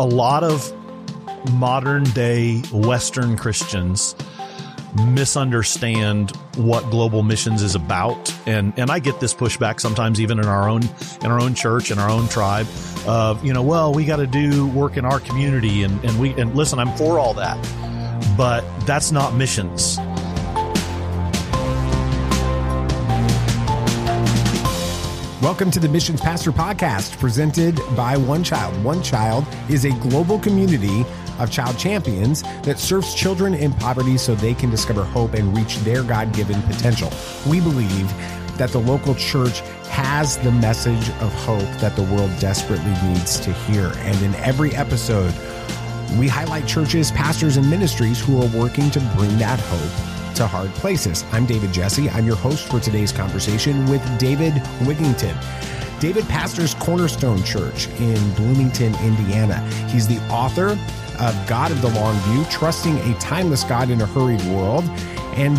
a lot of modern day Western Christians misunderstand what global missions is about. And and I get this pushback sometimes even in our own in our own church in our own tribe of you know well we got to do work in our community and and we and listen I'm for all that but that's not missions Welcome to the Missions Pastor Podcast, presented by OneChild. One Child is a global community of child champions that serves children in poverty so they can discover hope and reach their God given potential. We believe that the local church has the message of hope that the world desperately needs to hear. And in every episode, we highlight churches, pastors, and ministries who are working to bring that hope to hard places. I'm David Jesse. I'm your host for today's conversation with David Wigington. David pastors Cornerstone Church in Bloomington, Indiana. He's the author of God of the Long View, Trusting a Timeless God in a Hurried World. And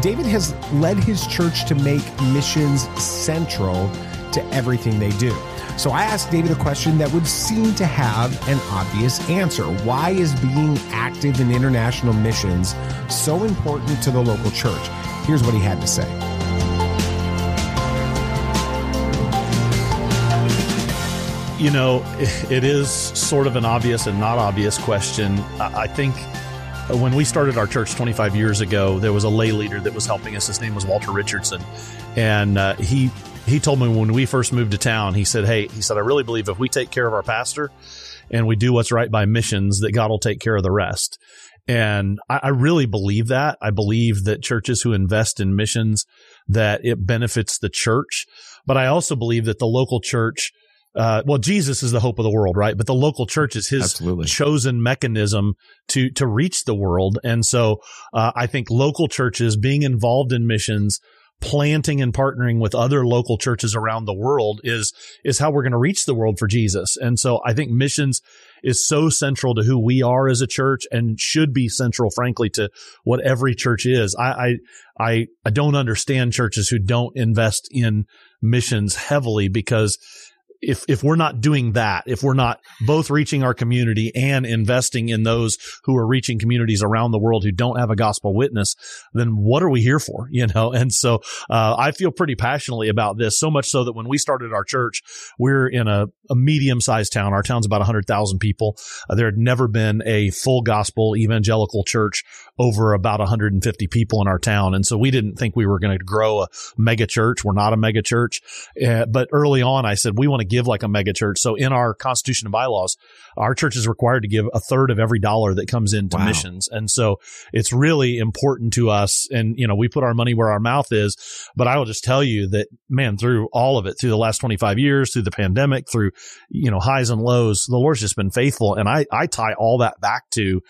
David has led his church to make missions central to everything they do. So I asked David a question that would seem to have an obvious answer. Why is being active in international missions so important to the local church? Here's what he had to say. You know, it is sort of an obvious and not obvious question. I think when we started our church 25 years ago, there was a lay leader that was helping us. His name was Walter Richardson. And uh, he he told me when we first moved to town, he said, Hey, he said, I really believe if we take care of our pastor and we do what's right by missions, that God will take care of the rest. And I, I really believe that. I believe that churches who invest in missions, that it benefits the church. But I also believe that the local church, uh, well, Jesus is the hope of the world, right? But the local church is his Absolutely. chosen mechanism to to reach the world, and so uh, I think local churches being involved in missions planting and partnering with other local churches around the world is is how we're going to reach the world for Jesus. And so I think missions is so central to who we are as a church and should be central, frankly, to what every church is. I I I, I don't understand churches who don't invest in missions heavily because if if we're not doing that, if we're not both reaching our community and investing in those who are reaching communities around the world who don't have a gospel witness, then what are we here for? You know, and so uh, I feel pretty passionately about this. So much so that when we started our church, we're in a, a medium sized town. Our town's about hundred thousand people. Uh, there had never been a full gospel evangelical church over about 150 people in our town, and so we didn't think we were going to grow a mega church. We're not a mega church, uh, but early on, I said we want to give like a mega church. So in our constitution and bylaws, our church is required to give a third of every dollar that comes into wow. missions. And so it's really important to us. And, you know, we put our money where our mouth is. But I will just tell you that, man, through all of it, through the last 25 years, through the pandemic, through, you know, highs and lows, the Lord's just been faithful. And I, I tie all that back to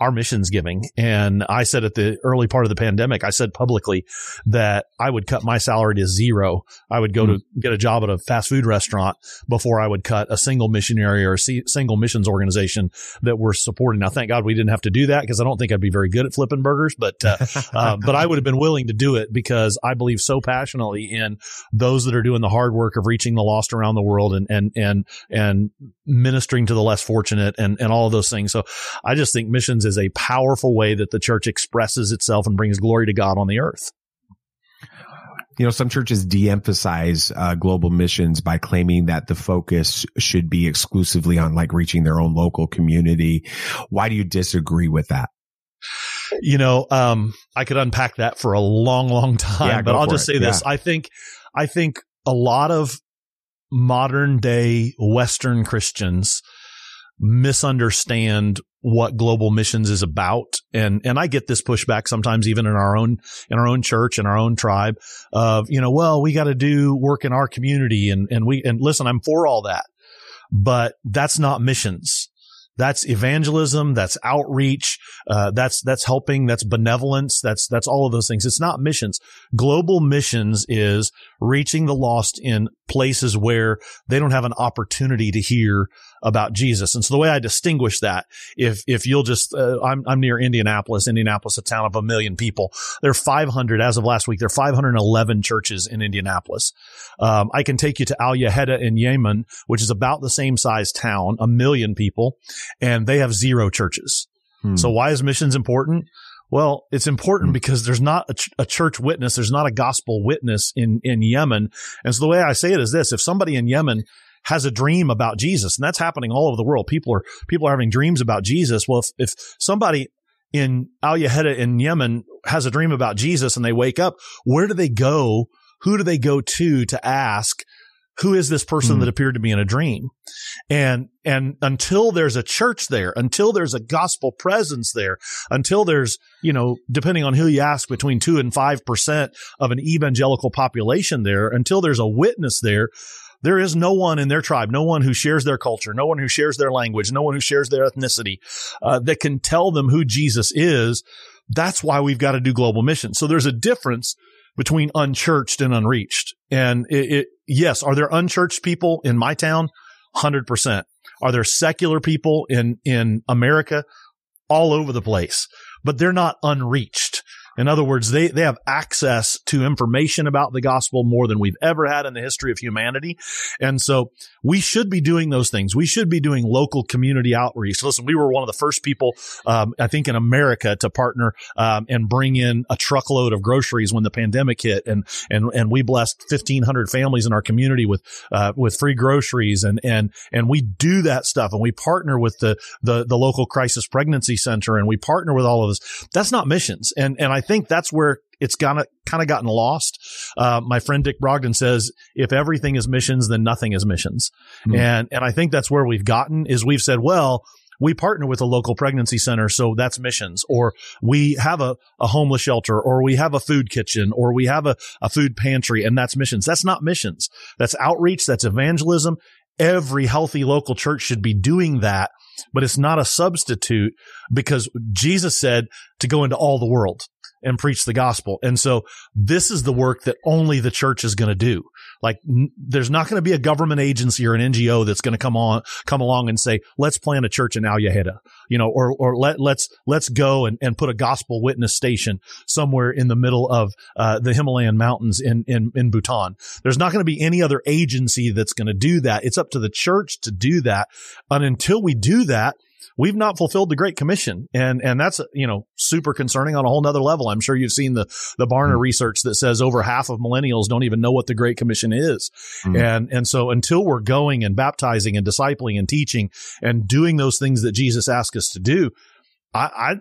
our missions giving. And I said at the early part of the pandemic, I said publicly that I would cut my salary to zero. I would go mm. to get a job at a fast food restaurant before I would cut a single missionary or a single missions organization that we're supporting. Now, thank God we didn't have to do that because I don't think I'd be very good at flipping burgers, but, uh, uh, but I would have been willing to do it because I believe so passionately in those that are doing the hard work of reaching the lost around the world and, and, and, and ministering to the less fortunate and, and all of those things. So I just think missions is a powerful way that the church expresses itself and brings glory to God on the earth. You know, some churches de-emphasize uh, global missions by claiming that the focus should be exclusively on like reaching their own local community. Why do you disagree with that? You know, um, I could unpack that for a long, long time, yeah, but I'll just it. say this. Yeah. I think, I think a lot of modern day Western Christians misunderstand what global missions is about. And, and I get this pushback sometimes even in our own, in our own church and our own tribe of, you know, well, we got to do work in our community and, and we, and listen, I'm for all that, but that's not missions. That's evangelism. That's outreach. Uh, that's, that's helping. That's benevolence. That's, that's all of those things. It's not missions. Global missions is reaching the lost in places where they don't have an opportunity to hear about Jesus. And so the way I distinguish that, if, if you'll just, uh, I'm, I'm near Indianapolis, Indianapolis, a town of a million people. There are 500 as of last week. There are 511 churches in Indianapolis. Um, I can take you to Al Yaheda in Yemen, which is about the same size town, a million people, and they have zero churches. Hmm. So why is missions important? Well, it's important hmm. because there's not a, ch- a, church witness. There's not a gospel witness in, in Yemen. And so the way I say it is this, if somebody in Yemen has a dream about Jesus, and that's happening all over the world. People are, people are having dreams about Jesus. Well, if, if somebody in Al Yaheda in Yemen has a dream about Jesus and they wake up, where do they go? Who do they go to to ask who is this person mm. that appeared to me in a dream? And, and until there's a church there, until there's a gospel presence there, until there's, you know, depending on who you ask, between two and 5% of an evangelical population there, until there's a witness there, there is no one in their tribe, no one who shares their culture, no one who shares their language, no one who shares their ethnicity, uh, that can tell them who Jesus is. That's why we've got to do global missions. So there's a difference between unchurched and unreached. And it, it, yes, are there unchurched people in my town? 100%. Are there secular people in, in America? All over the place, but they're not unreached. In other words, they, they have access to information about the gospel more than we've ever had in the history of humanity. And so we should be doing those things. We should be doing local community outreach. Listen, we were one of the first people, um, I think in America to partner, um, and bring in a truckload of groceries when the pandemic hit. And, and, and we blessed 1500 families in our community with, uh, with free groceries. And, and, and we do that stuff and we partner with the, the, the local crisis pregnancy center and we partner with all of this. That's not missions. And, and I think that's where it's kind of kind of gotten lost. Uh, my friend Dick Brogden says, if everything is missions, then nothing is missions. Mm-hmm. And, and I think that's where we've gotten is we've said, well, we partner with a local pregnancy center. So that's missions or we have a, a homeless shelter or we have a food kitchen or we have a, a food pantry and that's missions. That's not missions. That's outreach. That's evangelism. Every healthy local church should be doing that, but it's not a substitute because Jesus said to go into all the world and preach the gospel. And so this is the work that only the church is going to do. Like n- there's not going to be a government agency or an NGO that's going to come on, come along and say, let's plant a church in Al you know, or, or let, let's, let's go and, and put a gospel witness station somewhere in the middle of, uh, the Himalayan mountains in, in, in Bhutan. There's not going to be any other agency that's going to do that. It's up to the church to do that. And until we do that, we've not fulfilled the Great Commission. And, and that's, you know, super concerning on a whole nother level. I'm sure you've seen the, the Barna mm-hmm. research that says over half of millennials don't even know what the Great Commission is. Mm-hmm. And, and so until we're going and baptizing and discipling and teaching and doing those things that Jesus asked us to do, I, I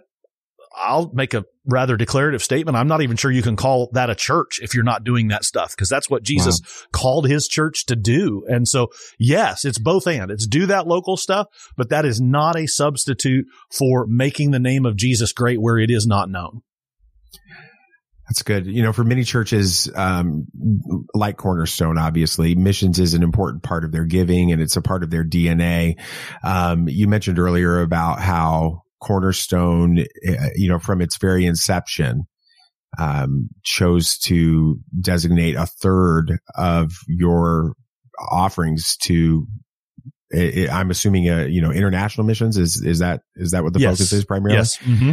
I'll make a rather declarative statement. I'm not even sure you can call that a church if you're not doing that stuff because that's what Jesus wow. called his church to do. And so, yes, it's both and it's do that local stuff, but that is not a substitute for making the name of Jesus great where it is not known. That's good. You know, for many churches, um, like Cornerstone, obviously, missions is an important part of their giving and it's a part of their DNA. Um, you mentioned earlier about how Cornerstone, eh, you know, from its very inception, um, chose to designate a third of your offerings to eh, eh, I'm assuming, uh, you know, international missions. Is is that is that what the yes. focus is primarily? Yes. Mm-hmm.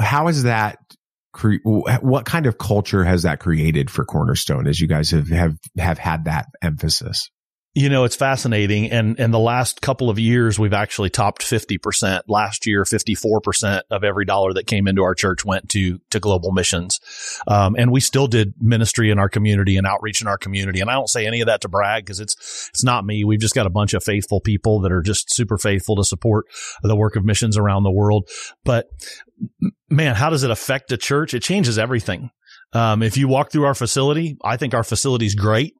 How is that? Cre- what kind of culture has that created for Cornerstone as you guys have have have had that emphasis? You know, it's fascinating. And in the last couple of years, we've actually topped 50%. Last year, 54% of every dollar that came into our church went to, to global missions. Um, and we still did ministry in our community and outreach in our community. And I don't say any of that to brag because it's, it's not me. We've just got a bunch of faithful people that are just super faithful to support the work of missions around the world. But man, how does it affect a church? It changes everything. Um, if you walk through our facility, I think our facility is great.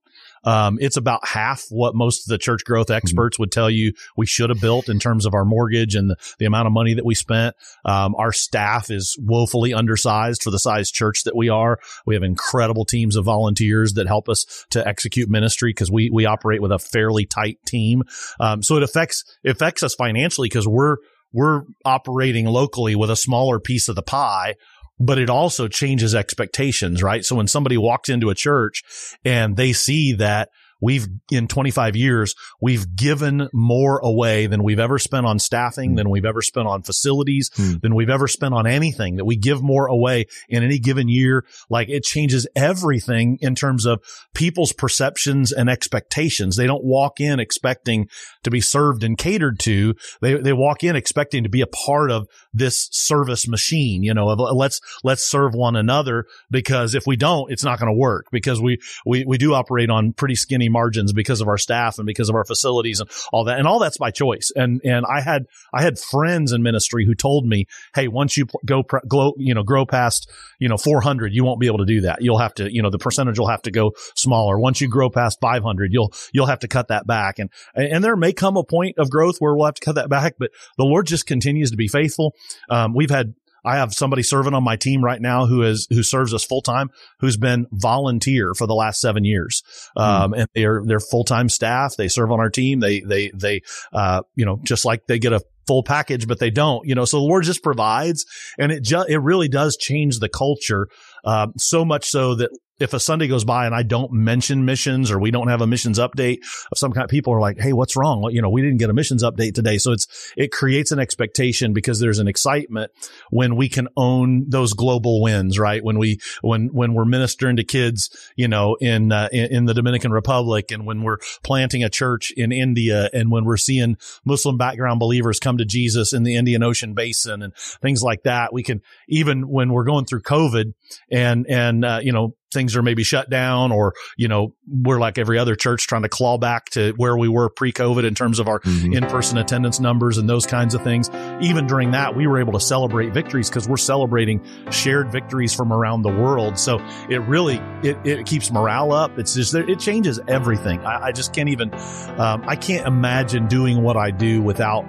Um, it's about half what most of the church growth mm-hmm. experts mm-hmm. would tell you we should have built in terms of our mortgage and the, the amount of money that we spent. Um, our staff is woefully undersized for the size church that we are. We have incredible teams of volunteers that help us to execute ministry because we, we operate with a fairly tight team. Um, so it affects, it affects us financially because we're, we're operating locally with a smaller piece of the pie but it also changes expectations, right? So when somebody walks into a church and they see that we've in 25 years, we've given more away than we've ever spent on staffing, than we've ever spent on facilities, Hmm. than we've ever spent on anything that we give more away in any given year. Like it changes everything in terms of people's perceptions and expectations. They don't walk in expecting to be served and catered to. They, they walk in expecting to be a part of this service machine, you know, of uh, let's, let's serve one another because if we don't, it's not going to work because we, we, we do operate on pretty skinny margins because of our staff and because of our facilities and all that. And all that's by choice. And, and I had, I had friends in ministry who told me, Hey, once you go, glow, you know, grow past, you know, 400, you won't be able to do that. You'll have to, you know, the percentage will have to go smaller. Once you grow past 500, you'll, you'll have to cut that back. And, and there may come a point of growth where we'll have to cut that back, but the Lord just continues to be faithful. Um, we've had, I have somebody serving on my team right now who is, who serves us full time, who's been volunteer for the last seven years. Um, and they're, they're full time staff. They serve on our team. They, they, they, uh, you know, just like they get a full package, but they don't, you know, so the Lord just provides and it just, it really does change the culture. Um, so much so that if a Sunday goes by and I don't mention missions or we don't have a missions update of some kind, people are like, Hey, what's wrong? You know, we didn't get a missions update today. So it's, it creates an expectation because there's an excitement when we can own those global wins, right? When we, when, when we're ministering to kids, you know, in, uh, in, in the Dominican Republic and when we're planting a church in India and when we're seeing Muslim background believers come to Jesus in the Indian Ocean basin and things like that. We can, even when we're going through COVID and, and, uh, you know, things are maybe shut down or, you know, we're like every other church trying to claw back to where we were pre-COVID in terms of our Mhm. in-person attendance numbers and those kinds of things. Even during that, we were able to celebrate victories because we're celebrating shared victories from around the world. So it really, it, it keeps morale up. It's just, it changes everything. I, I just can't even, um, I can't imagine doing what I do without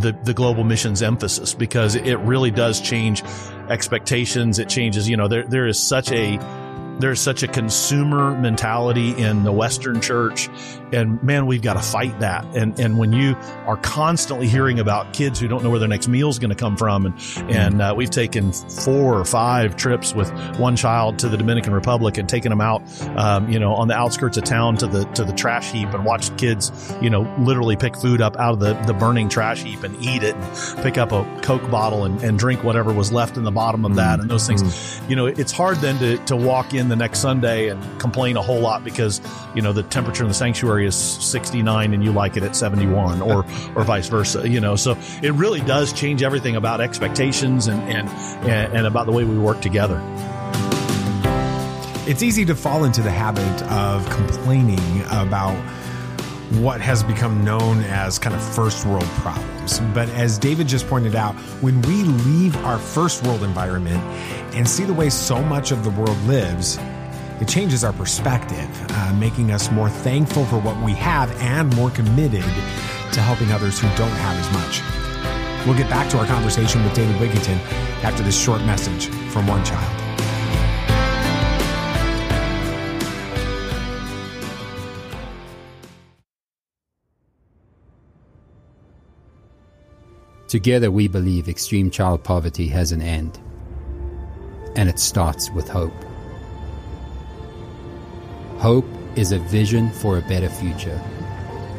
the, the global missions emphasis because it really does change expectations. It changes, you know, there, there is such a, there's such a consumer mentality in the Western church. And man, we've got to fight that. And, and when you are constantly hearing about kids who don't know where their next meal is going to come from, and, and, uh, we've taken four or five trips with one child to the Dominican Republic and taken them out, um, you know, on the outskirts of town to the, to the trash heap and watched kids, you know, literally pick food up out of the, the burning trash heap and eat it and pick up a Coke bottle and, and drink whatever was left in the bottom of that and those things you know, it's hard then to, to walk in the next Sunday and complain a whole lot because, you know, the temperature in the sanctuary is 69 and you like it at 71 or, or vice versa, you know, so it really does change everything about expectations and, and, and, and about the way we work together. It's easy to fall into the habit of complaining about what has become known as kind of first world problems. But as David just pointed out, when we leave our first world environment and see the way so much of the world lives, it changes our perspective, uh, making us more thankful for what we have and more committed to helping others who don't have as much. We'll get back to our conversation with David Wigington after this short message from OneChild. Together, we believe extreme child poverty has an end, and it starts with hope. Hope is a vision for a better future,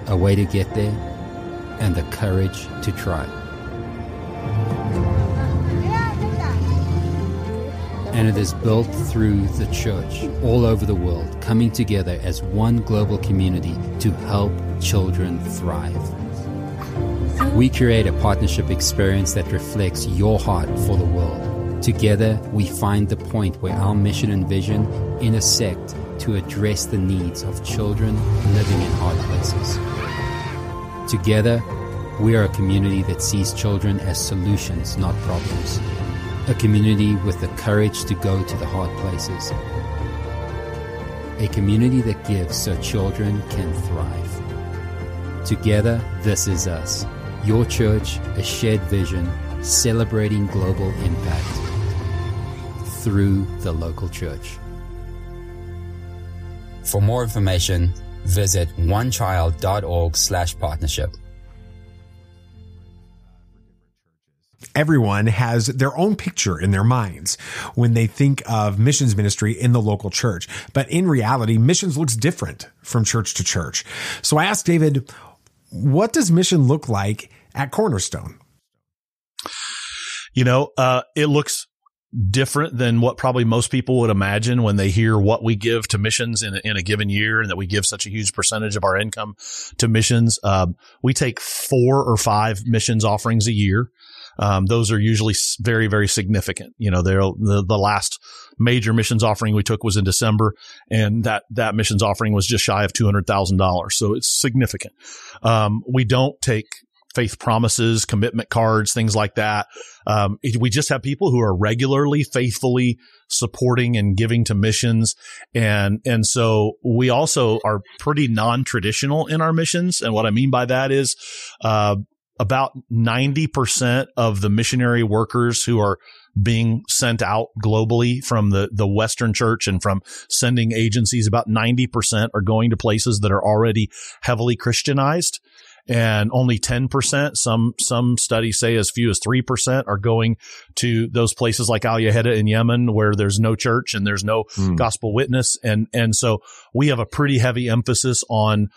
a way to get there, and the courage to try. And it is built through the church all over the world, coming together as one global community to help children thrive. We create a partnership experience that reflects your heart for the world. Together, we find the point where our mission and vision intersect to address the needs of children living in hard places. Together, we are a community that sees children as solutions, not problems. A community with the courage to go to the hard places. A community that gives so children can thrive. Together, this is us. Your church, a shared vision, celebrating global impact through the local church. For more information, visit onechild.org slash partnership. everyone has their own picture in their minds when they think of missions ministry in the local church. But in reality, missions looks different from church to church. So I asked David, what does mission look like at Cornerstone? You know, uh, it looks different than what probably most people would imagine when they hear what we give to missions in a, in a given year and that we give such a huge percentage of our income to missions. Um, we take four or five missions offerings a year. Um, those are usually very, very significant. You know, they're the, the last major missions offering we took was in December and that, that missions offering was just shy of $200,000. So it's significant. Um, we don't take faith promises, commitment cards, things like that. Um, we just have people who are regularly, faithfully supporting and giving to missions. And, and so we also are pretty non-traditional in our missions. And what I mean by that is, uh, about 90% of the missionary workers who are being sent out globally from the, the Western church and from sending agencies, about 90% are going to places that are already heavily Christianized and only 10%, some, some studies say as few as 3% are going to those places like Al Yaheda in Yemen where there's no church and there's no mm. gospel witness. And, and so we have a pretty heavy emphasis on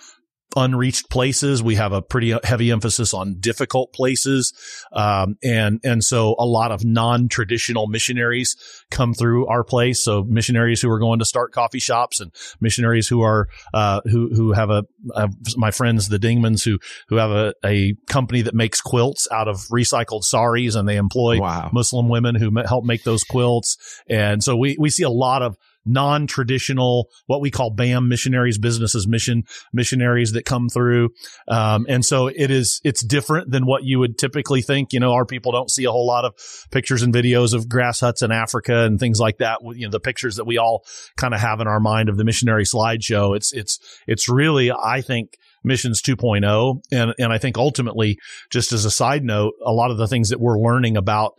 unreached places. We have a pretty heavy emphasis on difficult places. Um, and, and so a lot of non-traditional missionaries come through our place. So missionaries who are going to start coffee shops and missionaries who are, uh, who, who have a, uh, my friends, the Dingmans who, who have a, a company that makes quilts out of recycled saris and they employ wow. Muslim women who help make those quilts. And so we, we see a lot of non-traditional, what we call BAM missionaries, business as mission missionaries that come through. Um, and so it is, it's different than what you would typically think. You know, our people don't see a whole lot of pictures and videos of grass huts in Africa and things like that. You know, the pictures that we all kind of have in our mind of the missionary slideshow. It's, it's, it's really, I think, missions 2.0. And, and I think ultimately, just as a side note, a lot of the things that we're learning about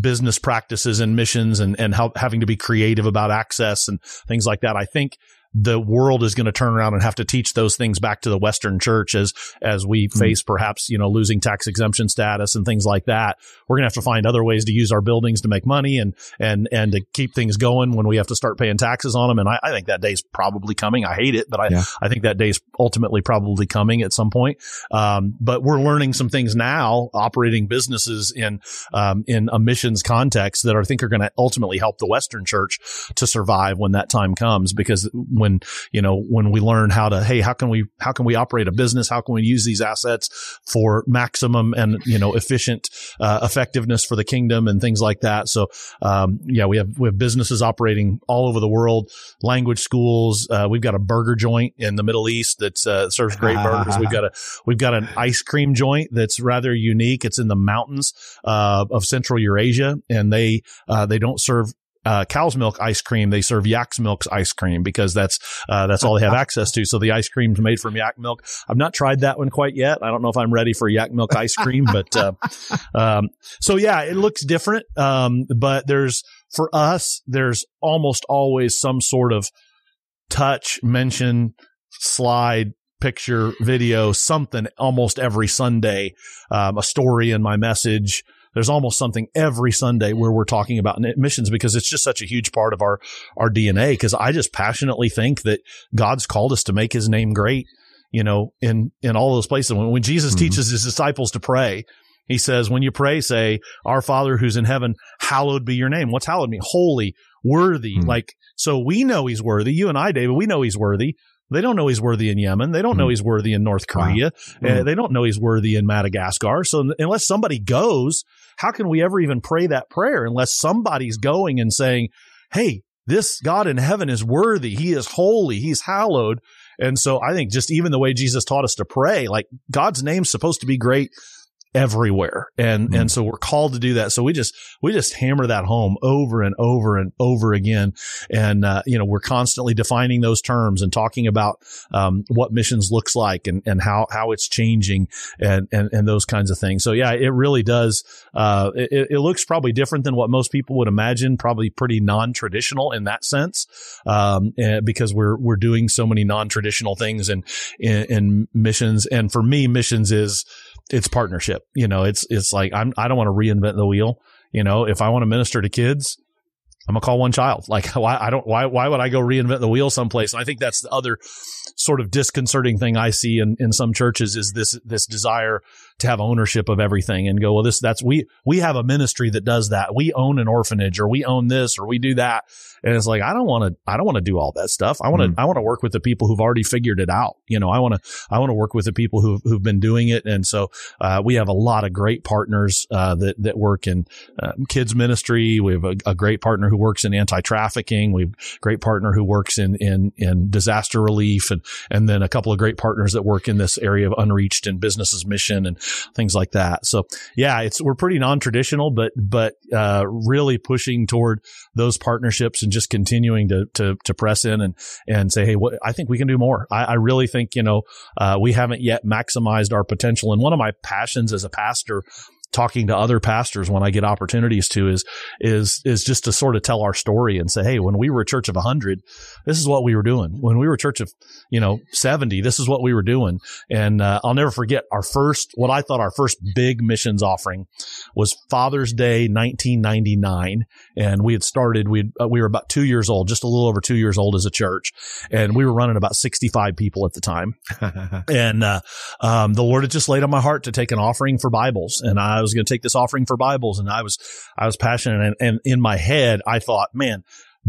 business practices and missions and, and having to be creative about access and things like that. I think the world is going to turn around and have to teach those things back to the Western church as, as we mm-hmm. face perhaps, you know, losing tax exemption status and things like that. We're going to have to find other ways to use our buildings to make money and, and, and to keep things going when we have to start paying taxes on them. And I, I think that day's probably coming. I hate it, but I, yeah. I think that day's ultimately probably coming at some point. Um, but we're learning some things now operating businesses in, um, in a missions context that I think are going to ultimately help the Western church to survive when that time comes because when, you know, when we learn how to, hey, how can we, how can we operate a business? How can we use these assets for maximum and, you know, efficient, uh, effectiveness for the kingdom and things like that. So, um, yeah, we have, we have businesses operating all over the world, language schools. Uh, we've got a burger joint in the Middle East that uh, serves great burgers. We've got a, we've got an ice cream joint that's rather unique. It's in the mountains, uh, of Central Eurasia and they, uh, they don't serve uh, cow's milk ice cream. They serve yak's milk ice cream because that's, uh, that's all they have access to. So the ice cream's made from yak milk. I've not tried that one quite yet. I don't know if I'm ready for yak milk ice cream, but, uh, um, so yeah, it looks different. Um, but there's, for us, there's almost always some sort of touch, mention, slide, picture, video, something almost every Sunday, um, a story in my message, there's almost something every Sunday where we're talking about missions because it's just such a huge part of our, our DNA. Cause I just passionately think that God's called us to make his name great, you know, in, in all those places. When, when Jesus mm-hmm. teaches his disciples to pray, he says, when you pray, say, our father who's in heaven, hallowed be your name. What's hallowed mean? Holy, worthy. Mm-hmm. Like, so we know he's worthy. You and I, David, we know he's worthy. They don't know he's worthy in Yemen. They don't know hmm. he's worthy in North Korea. Wow. Uh, hmm. they don't know he's worthy in Madagascar. So unless somebody goes, how can we ever even pray that prayer unless somebody's going and saying, Hey, this God in heaven is worthy. He is holy. He's hallowed. And so I think just even the way Jesus taught us to pray, like God's name's supposed to be great everywhere. And, mm-hmm. and so we're called to do that. So we just, we just hammer that home over and over and over again. And, uh, you know, we're constantly defining those terms and talking about, um, what missions looks like and, and how, how it's changing and, and, and those kinds of things. So yeah, it really does, uh, it, it looks probably different than what most people would imagine, probably pretty non-traditional in that sense. Um, eh, because we're, we're doing so many non-traditional things in, in, in missions. And for me, missions is, it's partnership. You know, it's it's like I'm I don't want to reinvent the wheel. You know, if I want to minister to kids, I'm gonna call one child. Like why I don't why why would I go reinvent the wheel someplace? And I think that's the other sort of disconcerting thing I see in, in some churches is this this desire to have ownership of everything and go, well, this that's we we have a ministry that does that. We own an orphanage or we own this or we do that. And it's like I don't want to I don't want to do all that stuff. I want to mm. I want to work with the people who've already figured it out. You know, I want to I want to work with the people who've who've been doing it. And so uh, we have a lot of great partners uh, that that work in uh, kids ministry. We have a, a great partner who works in anti trafficking. We have a great partner who works in in in disaster relief and and then a couple of great partners that work in this area of unreached and business as mission and things like that. So yeah, it's, we're pretty non-traditional, but, but, uh, really pushing toward those partnerships and just continuing to, to, to press in and, and say, Hey, what, I think we can do more. I, I really think, you know, uh, we haven't yet maximized our potential. And one of my passions as a pastor talking to other pastors when I get opportunities to is, is, is just to sort of tell our story and say, Hey, when we were a church of a hundred, this is what we were doing. When we were a church of, you know, 70, this is what we were doing. And, uh, I'll never forget our first, what I thought our first big missions offering was Father's Day, 1999. And we had started, we uh, we were about two years old, just a little over two years old as a church. And we were running about 65 people at the time. and, uh, um, the Lord had just laid on my heart to take an offering for Bibles. And I I was going to take this offering for Bibles and I was, I was passionate and, and in my head, I thought, man,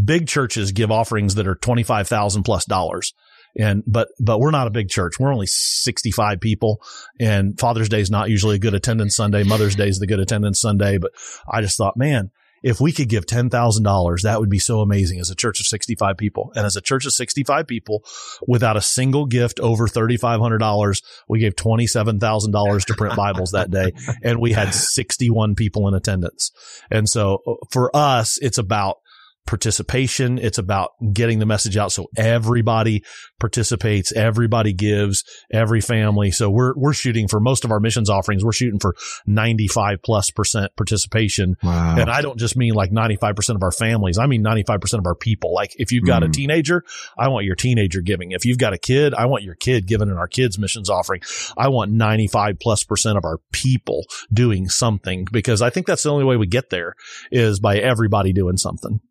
big churches give offerings that are 25,000 plus dollars. And, but, but we're not a big church. We're only 65 people and Father's Day is not usually a good attendance Sunday. Mother's Day is the good attendance Sunday. But I just thought, man, if we could give $10,000, that would be so amazing as a church of 65 people. And as a church of 65 people without a single gift over $3,500, we gave $27,000 to print Bibles that day and we had 61 people in attendance. And so uh, for us, it's about participation. It's about getting the message out so everybody participates, everybody gives, every family. So we're we're shooting for most of our missions offerings. We're shooting for 95 plus percent participation. Wow. And I don't just mean like 95% of our families. I mean 95% of our people. Like if you've got mm. a teenager, I want your teenager giving. If you've got a kid, I want your kid giving in our kids missions offering. I want 95 plus percent of our people doing something because I think that's the only way we get there is by everybody doing something.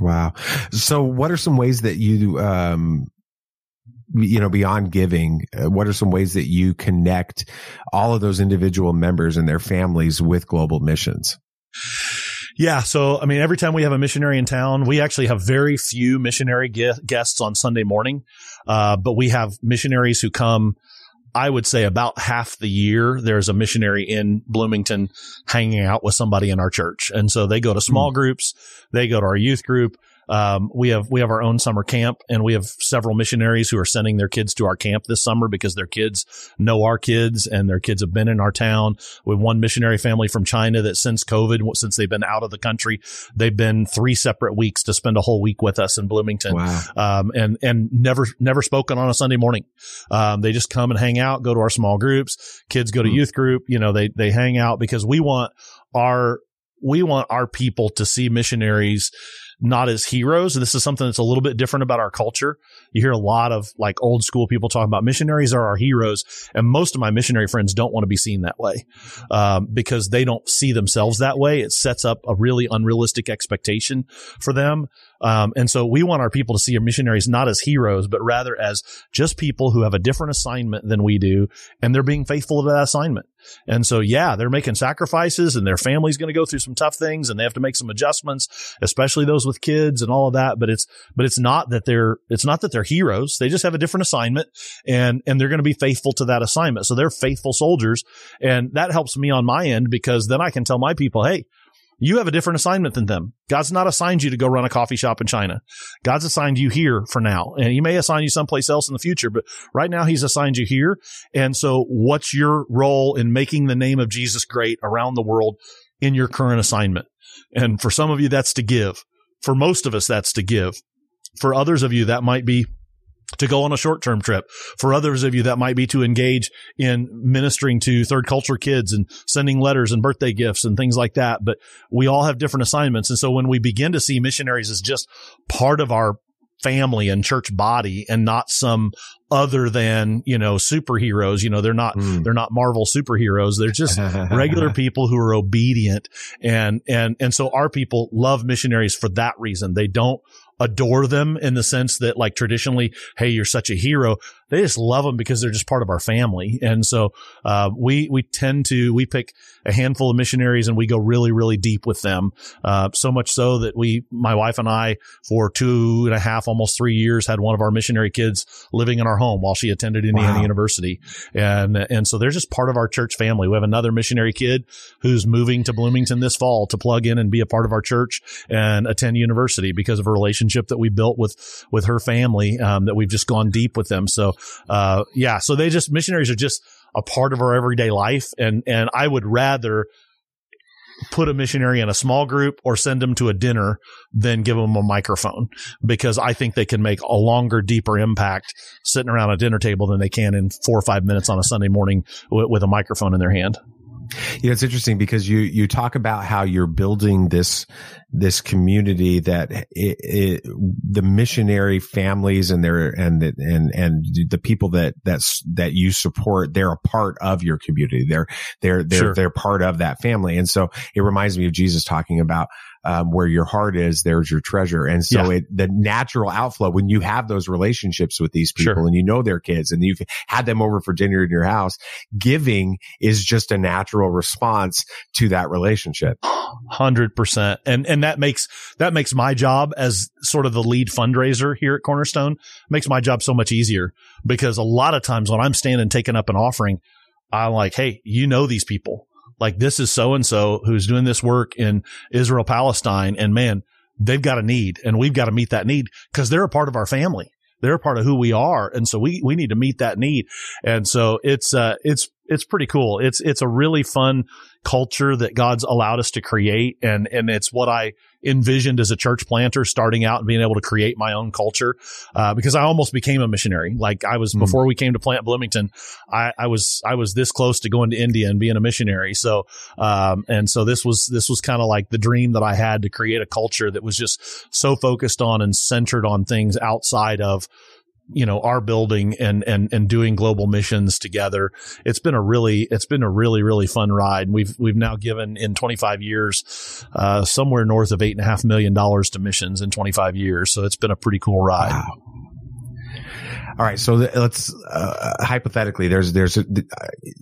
Wow. So what are some ways that you, um, you know, beyond giving, uh, what are some ways that you connect all of those individual members and their families with global missions? Yeah. So, I mean, every time we have a missionary in town, we actually have very few missionary guests on Sunday morning. Uh, but we have missionaries who come I would say about half the year, there's a missionary in Bloomington hanging out with somebody in our church. And so they go to small mm. groups. They go to our youth group. Um, we have we have our own summer camp, and we have several missionaries who are sending their kids to our camp this summer because their kids know our kids and their kids have been in our town. We have one missionary family from China that since COVID, since they've been out of the country, they've been three separate weeks to spend a whole week with us in Bloomington, wow. um, and and never never spoken on a Sunday morning. Um, they just come and hang out, go to our small groups. Kids go to mm-hmm. youth group. You know, they they hang out because we want our we want our people to see missionaries not as heroes. This is something that's a little bit different about our culture. You hear a lot of like old school people talking about missionaries are our heroes. And most of my missionary friends don't want to be seen that way, um, because they don't see themselves that way. It sets up a really unrealistic expectation for them. Um, and so we want our people to see our missionaries not as heroes, but rather as just people who have a different assignment than we do. And they're being faithful to that assignment. And so, yeah, they're making sacrifices and their family's going to go through some tough things and they have to make some adjustments, especially those with kids and all of that. But it's, but it's not that they're, it's not that they're heroes. They just have a different assignment and, and they're going to be faithful to that assignment. So they're faithful soldiers. And that helps me on my end because then I can tell my people, Hey, you have a different assignment than them. God's not assigned you to go run a coffee shop in China. God's assigned you here for now. And he may assign you someplace else in the future, but right now he's assigned you here. And so what's your role in making the name of Jesus great around the world in your current assignment? And for some of you, that's to give. For most of us, that's to give. For others of you, that might be to go on a short term trip. For others of you, that might be to engage in ministering to third culture kids and sending letters and birthday gifts and things like that. But we all have different assignments. And so when we begin to see missionaries as just part of our family and church body and not some other than, you know, superheroes. You know, they're not, mm. they're not Marvel superheroes. They're just regular people who are obedient. And, and, and so our people love missionaries for that reason. They don't adore them in the sense that like traditionally, hey, you're such a hero. They just love them because they're just part of our family. And so, uh, we, we tend to, we pick a handful of missionaries and we go really, really deep with them. Uh, so much so that we, my wife and I, for two and a half, almost three years, had one of our missionary kids living in our home while she attended Indiana wow. University. And, and so they're just part of our church family. We have another missionary kid who's moving to Bloomington this fall to plug in and be a part of our church and attend university because of a relationship that we built with, with her family, um, that we've just gone deep with them. So, uh, yeah, so they just, missionaries are just, a part of our everyday life. And, and I would rather put a missionary in a small group or send them to a dinner than give them a microphone because I think they can make a longer, deeper impact sitting around a dinner table than they can in four or five minutes on a Sunday morning with, with a microphone in their hand. You know, it's interesting because you, you talk about how you're building this, this community that it, it, the missionary families and their, and, the, and, and the people that, that's, that you support, they're a part of your community. They're, they're, they're, sure. they're part of that family. And so it reminds me of Jesus talking about um, where your heart is, there's your treasure. And so yeah. it, the natural outflow when you have those relationships with these people sure. and you know their kids and you've had them over for dinner in your house, giving is just a natural response to that relationship. Hundred percent. And, and that makes, that makes my job as sort of the lead fundraiser here at Cornerstone makes my job so much easier because a lot of times when I'm standing taking up an offering, I'm like, Hey, you know these people like this is so and so who's doing this work in Israel, Palestine. And man, they've got a need and we've got to meet that need because they're a part of our family. They're a part of who we are. And so we, we need to meet that need. And so it's, uh, it's, it's pretty cool. It's, it's a really fun culture that God's allowed us to create. And, and it's what I envisioned as a church planter starting out and being able to create my own culture. Uh, because I almost became a missionary. Like I was, mm. before we came to plant Bloomington, I, I was, I was this close to going to India and being a missionary. So, um, and so this was, this was kind of like the dream that I had to create a culture that was just so focused on and centered on things outside of, you know, our building and, and, and doing global missions together. It's been a really, it's been a really, really fun ride. We've, we've now given in 25 years, uh, somewhere north of eight and a half million dollars to missions in 25 years. So it's been a pretty cool ride. Wow. All right, so let's uh, hypothetically, there's there's a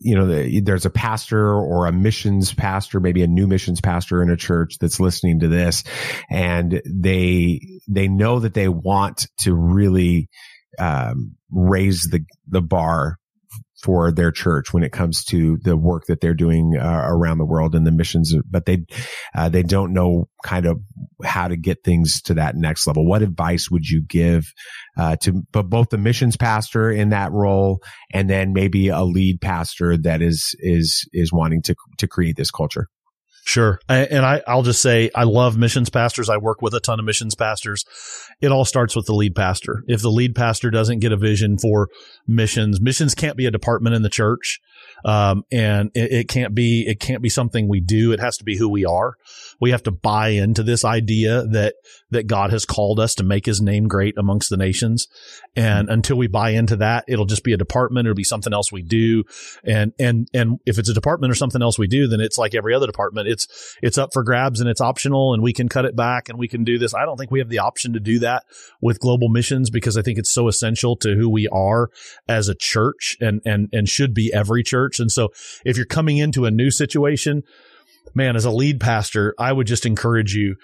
you know there's a pastor or a missions pastor, maybe a new missions pastor in a church that's listening to this, and they they know that they want to really um, raise the the bar for their church when it comes to the work that they're doing uh, around the world and the missions, but they uh, they don't know kind of how to get things to that next level. What advice would you give uh, to but both the missions pastor in that role and then maybe a lead pastor that is is is wanting to to create this culture? Sure. And I, I'll just say I love missions pastors. I work with a ton of missions pastors. It all starts with the lead pastor. If the lead pastor doesn't get a vision for missions, missions can't be a department in the church. Um, and it, it, can't be, it can't be something we do. It has to be who we are. We have to buy into this idea that, that God has called us to make his name great amongst the nations. And until we buy into that, it'll just be a department. It'll be something else we do. And, and, and if it's a department or something else we do, then it's like every other department. It's, it's up for grabs and it's optional and we can cut it back and we can do this. I don't think we have the option to do that with global missions because I think it's so essential to who we are as a church and, and, and should be every church. And so if you're coming into a new situation, man, as a lead pastor, I would just encourage you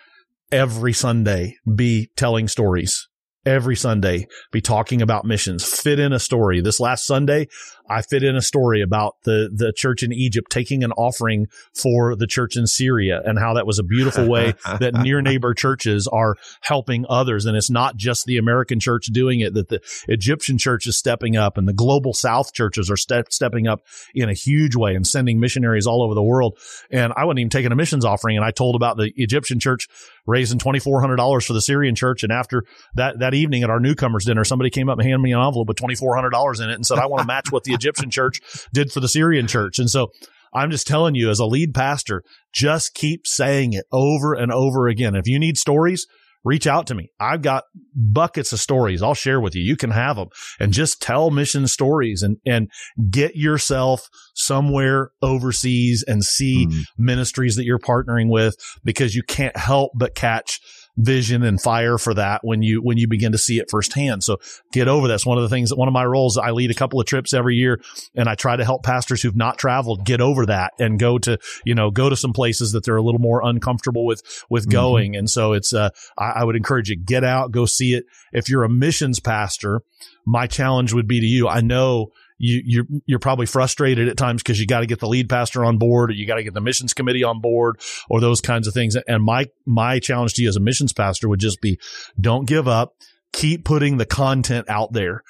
every Sunday be telling stories every Sunday be talking about missions, fit in a story. This last Sunday, I fit in a story about the, the church in Egypt taking an offering for the church in Syria and how that was a beautiful way that near neighbor churches are helping others. And it's not just the American church doing it, that the Egyptian church is stepping up and the global South churches are ste- stepping up in a huge way and sending missionaries all over the world. And I wasn't even taking a missions offering. And I told about the Egyptian church raising $2,400 for the Syrian church. And after that, that evening at our newcomers dinner, somebody came up and handed me an envelope with $2,400 in it and said, I want to match what the Egyptian church did for the Syrian church. And so I'm just telling you as a lead pastor, just keep saying it over and over again. If you need stories, reach out to me. I've got buckets of stories I'll share with you. You can have them and just tell mission stories and, and get yourself somewhere overseas and see mm. ministries that you're partnering with because you can't help but catch vision and fire for that when you when you begin to see it firsthand. So get over this. One of the things that one of my roles, I lead a couple of trips every year, and I try to help pastors who've not traveled get over that and go to you know go to some places that they're a little more uncomfortable with with mm-hmm. going. And so it's uh, I, I would encourage you get out, go see it. If you're a missions pastor, my challenge would be to you. I know you you're you're probably frustrated at times because you got to get the lead pastor on board or you got to get the missions committee on board or those kinds of things. And my my challenge to you as a missions pastor would just be don't give up. Keep putting the content out there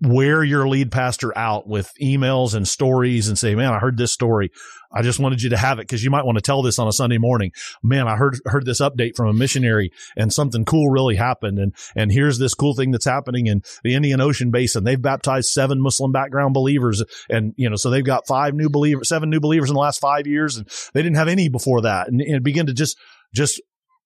wear your lead pastor out with emails and stories and say, man, I heard this story. I just wanted you to have it because you might want to tell this on a Sunday morning. Man, I heard, heard this update from a missionary and something cool really happened. And, and here's this cool thing that's happening in the Indian Ocean Basin. They've baptized seven Muslim background believers. And, you know, so they've got five new believers, seven new believers in the last five years. And they didn't have any before that and, and begin to just, just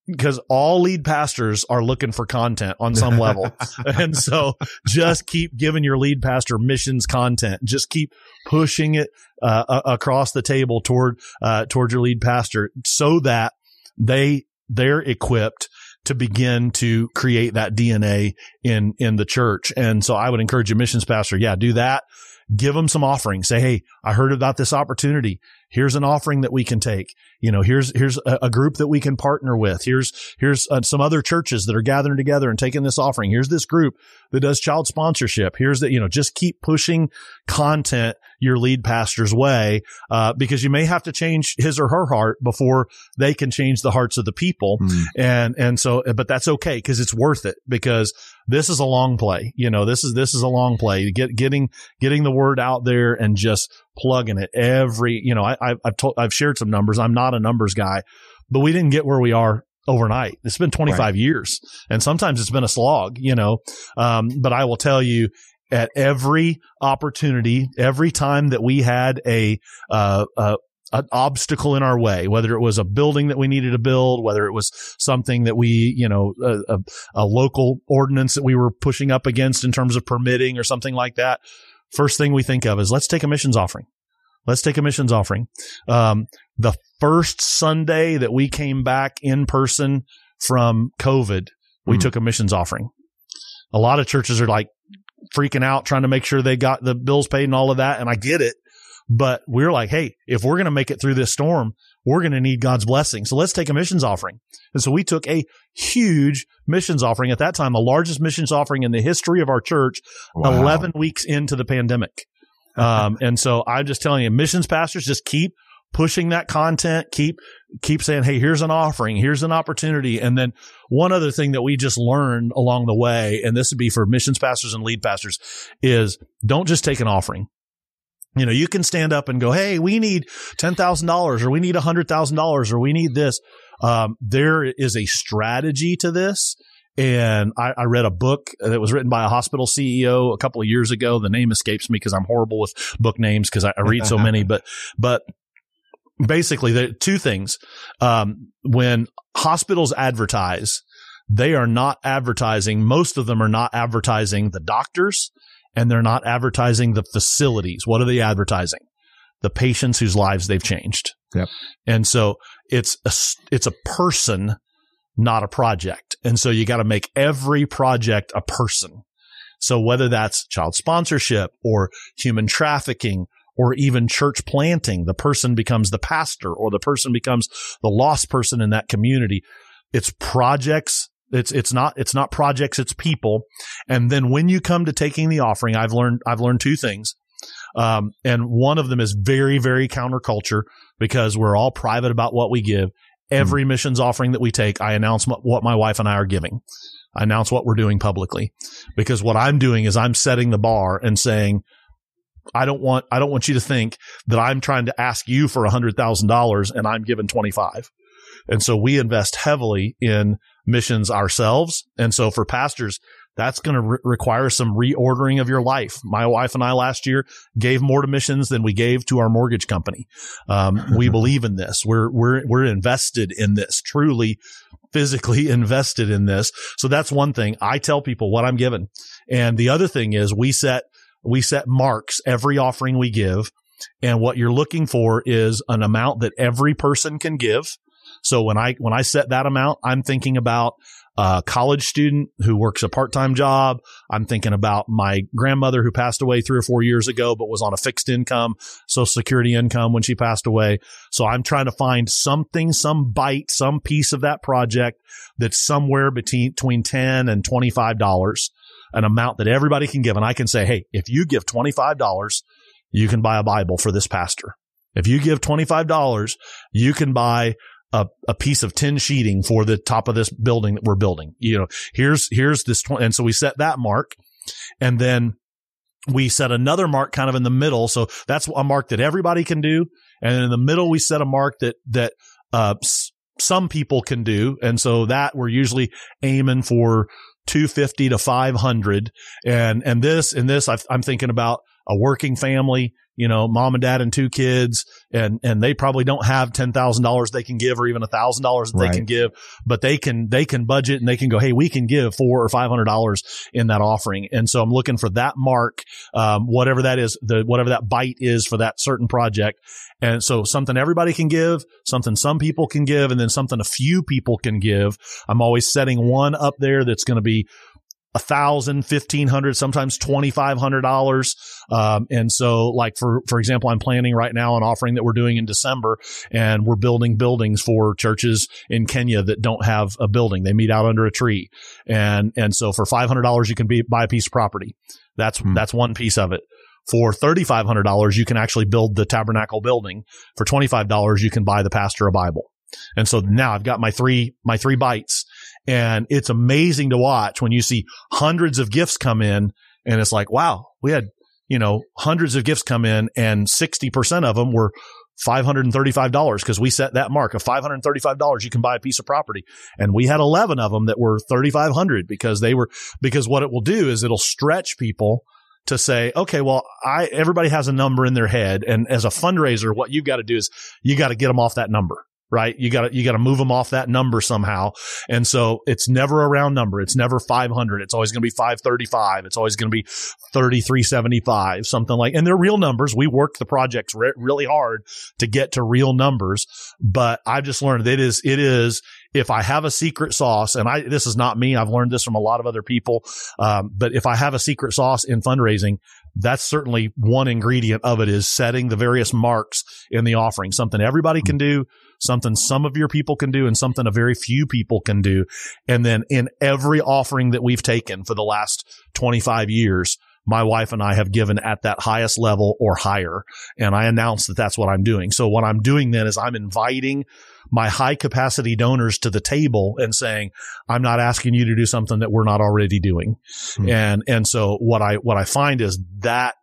because all lead pastors are looking for content on some level. and so just keep giving your lead pastor missions content. Just keep pushing it uh, across the table toward uh, toward your lead pastor so that they they're equipped to begin to create that DNA in in the church. And so I would encourage your missions pastor, yeah, do that. Give them some offerings. Say, hey, I heard about this opportunity here's an offering that we can take. You know, here's, here's a, a group that we can partner with. Here's, here's uh, some other churches that are gathering together and taking this offering. Here's this group that does child sponsorship. Here's that, you know, just keep pushing content your lead pastor's way, uh, because you may have to change his or her heart before they can change the hearts of the people. Mm. And, and so, but that's okay because it's worth it because this is a long play. You know, this is, this is a long play. Get, getting, getting the word out there and just plugging it every, you know, I, I've told, I've shared some numbers. I'm not a numbers guy, but we didn't get where we are overnight. It's been 25 right. years and sometimes it's been a slog, you know. Um, but I will tell you at every opportunity, every time that we had a, uh, uh, an obstacle in our way, whether it was a building that we needed to build, whether it was something that we, you know, a, a, a local ordinance that we were pushing up against in terms of permitting or something like that first thing we think of is let's take a missions offering. Let's take a missions offering. Um, the first Sunday that we came back in person from COVID, we mm took a missions offering. A lot of churches are like freaking out, trying to make sure they got the bills paid and all of that. And I get it. But we're like, hey, if we're going to make it through this storm, we're going to need God's blessing. So let's take a missions offering. And so we took a huge missions offering at that time, the largest missions offering in the history of our church, wow. 11 weeks into the pandemic. Um, and so I'm just telling you, missions pastors, just keep pushing that content, keep, keep saying, Hey, here's an offering. Here's an opportunity. And then one other thing that we just learned along the way, and this would be for missions pastors and lead pastors is don't just take an offering. You know, you can stand up and go, Hey, we need $10,000 or we need $100,000 or we need this. Um, there is a strategy to this. And I, I, read a book that was written by a hospital CEO a couple of years ago. The name escapes me because I'm horrible with book names because I, I, read so many, but, but basically the two things. Um, when hospitals advertise, they are not advertising. Most of them are not advertising the doctors and they're not advertising the facilities. What are they advertising? The patients whose lives they've changed. Yep. And so it's a, it's a person, not a project. And so you got to make every project a person. So whether that's child sponsorship or human trafficking or even church planting, the person becomes the pastor or the person becomes the lost person in that community. It's projects it's, it's not, it's not projects, it's people. And then when you come to taking the offering, I've learned, I've learned two things. Um, and one of them is very, very counterculture because we're all private about what we give. Every mm missions offering that we take, I announce what my wife and I are giving. I announce what we're doing publicly because what I'm doing is I'm setting the bar and saying, I don't want, I don't want you to think that I'm trying to ask you for a hundred thousand dollars and I'm giving 25. And so we invest heavily in missions ourselves. And so for pastors, that's going to re- require some reordering of your life. My wife and I last year gave more to missions than we gave to our mortgage company. Um, we believe in this. We're, we're, we're invested in this truly physically invested in this. So that's one thing. I tell people what I'm given. And the other thing is we set, we set marks every offering we give. And what you're looking for is an amount that every person can give. So when I, when I set that amount, I'm thinking about a college student who works a part-time job. I'm thinking about my grandmother who passed away three or four years ago, but was on a fixed income, social security income when she passed away. So I'm trying to find something, some bite, some piece of that project that's somewhere between, between 10 and $25, an amount that everybody can give. And I can say, Hey, if you give $25, you can buy a Bible for this pastor. If you give $25, you can buy a, a piece of tin sheeting for the top of this building that we're building. You know, here's, here's this. 20, and so we set that mark and then we set another mark kind of in the middle. So that's a mark that everybody can do. And in the middle, we set a mark that, that, uh, s- some people can do. And so that we're usually aiming for 250 to 500. And, and this, and this, i I'm thinking about a working family you know, mom and dad and two kids and, and they probably don't have $10,000 they can give or even a $1,000 that right. they can give, but they can, they can budget and they can go, Hey, we can give four or $500 in that offering. And so I'm looking for that mark, um, whatever that is, the, whatever that bite is for that certain project. And so something everybody can give, something some people can give, and then something a few people can give. I'm always setting one up there that's going to be a thousand, fifteen hundred, sometimes twenty five hundred dollars. Um, and so, like for for example, I'm planning right now an offering that we're doing in December, and we're building buildings for churches in Kenya that don't have a building. They meet out under a tree, and and so for five hundred dollars, you can be, buy a piece of property. That's hmm. that's one piece of it. For $3,500, you can actually build the tabernacle building. For $25, you can buy the pastor a Bible. And so now I've got my three, my three bites. And it's amazing to watch when you see hundreds of gifts come in and it's like, wow, we had, you know, hundreds of gifts come in and 60% of them were $535 because we set that mark of $535 you can buy a piece of property. And we had 11 of them that were 3500 because they were because what it will do is it'll stretch people to say okay well I everybody has a number in their head. And as a fundraiser what you've got to do is you got to get them off that number right? You got to, you got to move them off that number somehow. And so it's never a round number. It's never 500. It's always going to be 535. It's always going to be 3375, something like, and they're real numbers. We worked the projects re- really hard to get to real numbers, but I've just learned that it is, it is, if I have a secret sauce, and I, this is not me, I've learned this from a lot of other people. Um, but if I have a secret sauce in fundraising, that's certainly one ingredient of it is setting the various marks in the offering, something everybody can do, something some of your people can do and something a very few people can do. And then in every offering that we've taken for the last 25 years, my wife and I have given at that highest level or higher. And I announced that that's what I'm doing. So what I'm doing then is I'm inviting my high capacity donors to the table and saying, I'm not asking you to do something that we're not already doing. Hmm. And, and so what I, what I find is that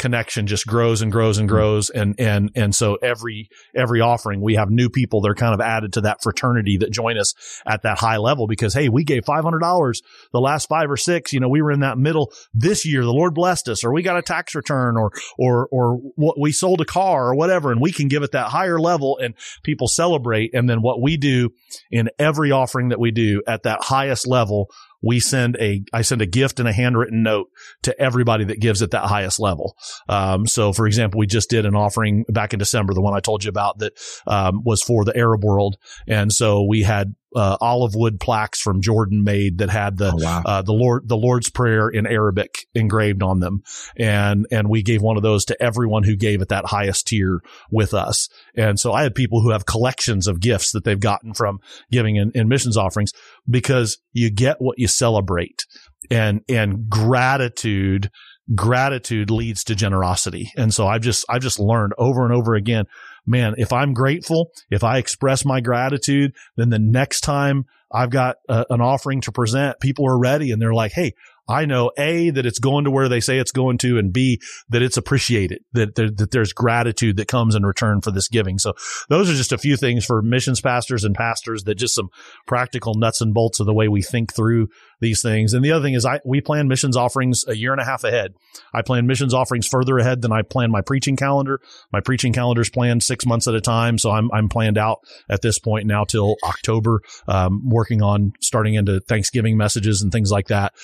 connection just grows and grows and grows. And, and, and so every, every offering, we have new people that are kind of added to that fraternity that join us at that high level because, Hey, we gave $500 the last five or six, you know, we were in that middle this year. The Lord blessed us or we got a tax return or, or, or what we sold a car or whatever. And we can give it that higher level and people celebrate. And then what we do in every offering that we do at that highest level, we send a, I send a gift and a handwritten note to everybody that gives at that highest level. Um, so for example, we just did an offering back in December, the one I told you about that, um, was for the Arab world. And so we had uh, olive wood plaques from Jordan made that had the oh, wow. uh, the Lord the Lord's prayer in Arabic engraved on them, and and we gave one of those to everyone who gave at that highest tier with us. And so I had people who have collections of gifts that they've gotten from giving in, in missions offerings because you get what you celebrate, and and gratitude gratitude leads to generosity. And so I've just, I've just learned over and over again man, if I'm grateful, if I express my gratitude, then the next time I've got a, an offering to present, people are ready and they're like, Hey, I know A, that it's going to where they say it's going to, and B, that it's appreciated, that, there, that there's gratitude that comes in return for this giving. So those are just a few things for missions pastors and pastors that just some practical nuts and bolts of the way we think through these things. And the other thing is I, we plan missions offerings a year and a half ahead. I plan missions offerings further ahead than I plan my preaching calendar. My preaching calendar is planned six months at a time. So I'm, I'm planned out at this point now till October, um, working on starting into Thanksgiving messages and things like that.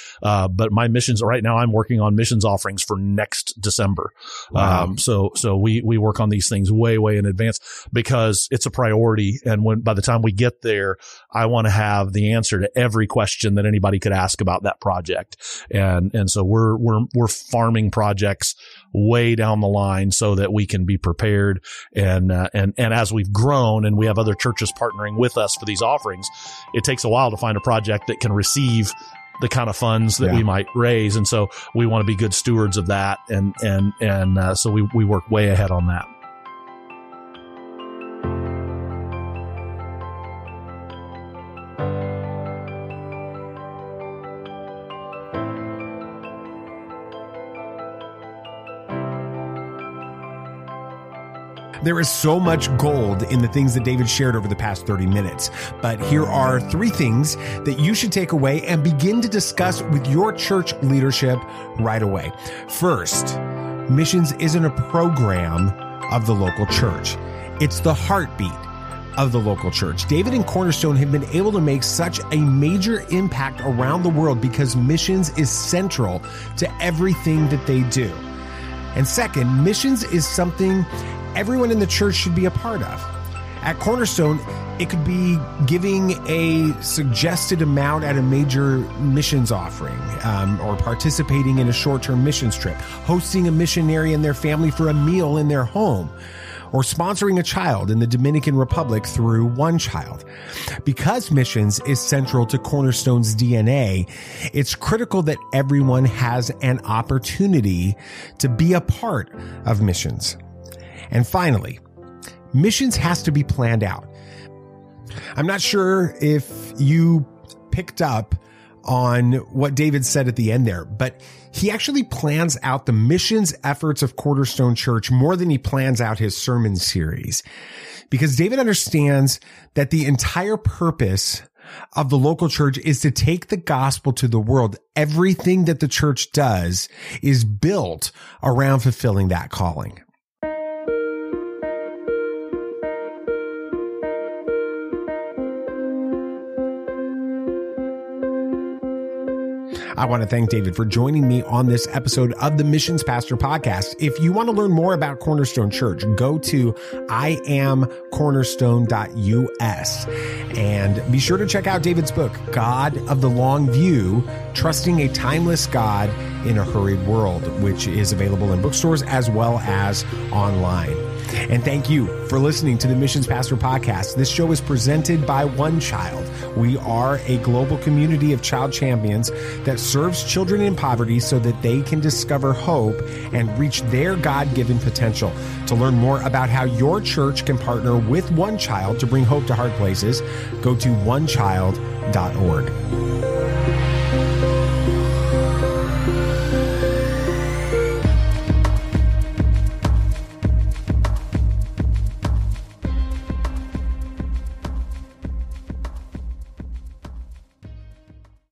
Uh, but my missions right now, I'm working on missions offerings for next December. Wow. Um, so, so we, we work on these things way, way in advance because it's a priority. And when, by the time we get there, I want to have the answer to every question that anybody could ask about that project. And, and so we're, we're, we're farming projects way down the line so that we can be prepared. And, uh, and, and as we've grown and we have other churches partnering with us for these offerings, it takes a while to find a project that can receive the kind of funds that yeah. we might raise. And so we want to be good stewards of that. And, and, and, uh, so we, we work way ahead on that. There is so much gold in the things that David shared over the past 30 minutes. But here are three things that you should take away and begin to discuss with your church leadership right away. First, missions isn't a program of the local church. It's the heartbeat of the local church. David and Cornerstone have been able to make such a major impact around the world because missions is central to everything that they do. And second, missions is something everyone in the church should be a part of. At Cornerstone, it could be giving a suggested amount at a major missions offering, um, or participating in a short term missions trip, hosting a missionary and their family for a meal in their home, or sponsoring a child in the Dominican Republic through OneChild. Because missions is central to Cornerstone's DNA, it's critical that everyone has an opportunity to be a part of missions. And finally, missions has to be planned out. I'm not sure if you picked up on what David said at the end there, but he actually plans out the missions efforts of Cornerstone Church more than he plans out his sermon series. Because David understands that the entire purpose of the local church is to take the gospel to the world. Everything that the church does is built around fulfilling that calling. I want to thank David for joining me on this episode of the Missions Pastor podcast. If you want to learn more about Cornerstone Church, go to iamcornerstone.us and be sure to check out David's book, God of the Long View, Trusting a Timeless God in a Hurried World, which is available in bookstores as well as online. And thank you for listening to the Missions Pastor podcast. This show is presented by OneChild. We are a global community of child champions that serves children in poverty so that they can discover hope and reach their God given potential. To learn more about how your church can partner with OneChild to bring hope to hard places, go to onechild.org.